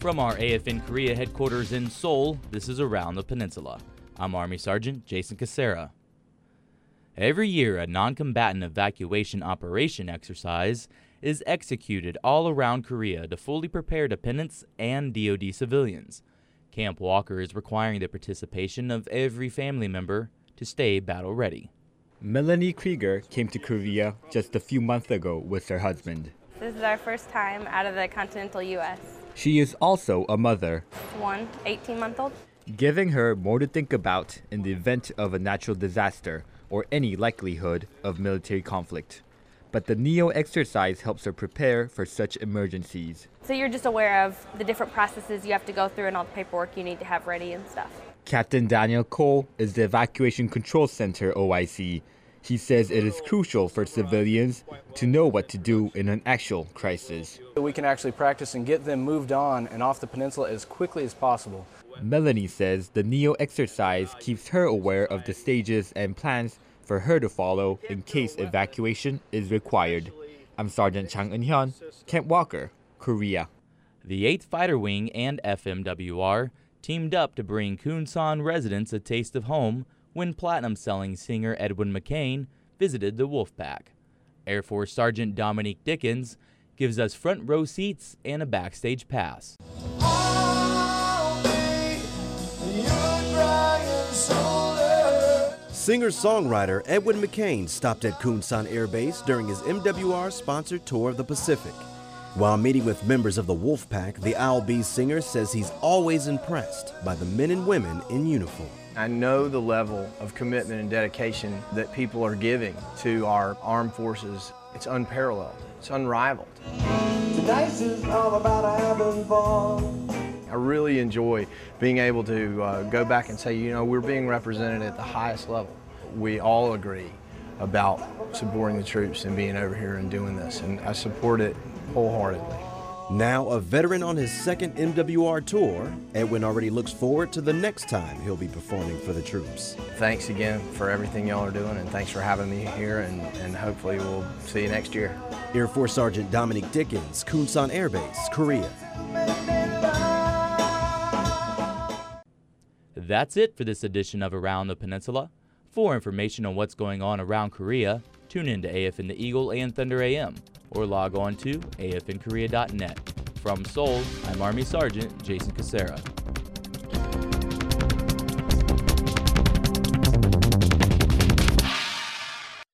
From our AFN Korea headquarters in Seoul, this is Around the Peninsula. I'm Army Sergeant Jason Casera. Every year, a non combatant evacuation operation exercise is executed all around Korea to fully prepare dependents and DoD civilians. Camp Walker is requiring the participation of every family member to stay battle ready. Melanie Krieger came to Korea just a few months ago with her husband. This is our first time out of the continental U.S. She is also a mother, One 18 month old. giving her more to think about in the event of a natural disaster or any likelihood of military conflict. But the NEO exercise helps her prepare for such emergencies. So you're just aware of the different processes you have to go through and all the paperwork you need to have ready and stuff. Captain Daniel Cole is the Evacuation Control Center OIC. He says it is crucial for civilians to know what to do in an actual crisis. We can actually practice and get them moved on and off the peninsula as quickly as possible. Melanie says the NEO exercise keeps her aware of the stages and plans for her to follow in case evacuation is required. I'm Sergeant Chang Eun-hyun, Camp Walker, Korea. The 8th Fighter Wing and FMWR teamed up to bring Kunsan residents a taste of home when platinum selling singer Edwin McCain visited the Wolfpack. Air Force Sergeant Dominique Dickens gives us front row seats and a backstage pass. Singer-songwriter Edwin McCain stopped at Kunsan Air Base during his MWR-sponsored tour of the Pacific. While meeting with members of the Wolfpack, the I'll Be singer says he's always impressed by the men and women in uniform. I know the level of commitment and dedication that people are giving to our armed forces. It's unparalleled, it's unrivaled. Tonight's is all about having fun. I really enjoy being able to uh, go back and say, you know, we're being represented at the highest level. We all agree about supporting the troops and being over here and doing this, and I support it wholeheartedly. Now a veteran on his second MWR tour, Edwin already looks forward to the next time he'll be performing for the troops. Thanks again for everything y'all are doing, and thanks for having me here, and, and hopefully we'll see you next year. Air Force Sergeant Dominic Dickens, Kunsan Air Base, Korea. That's it for this edition of Around the Peninsula. For information on what's going on around Korea, tune in to AFN the Eagle and Thunder AM or log on to afnkorea.net. From Seoul, I'm Army Sergeant Jason Casera.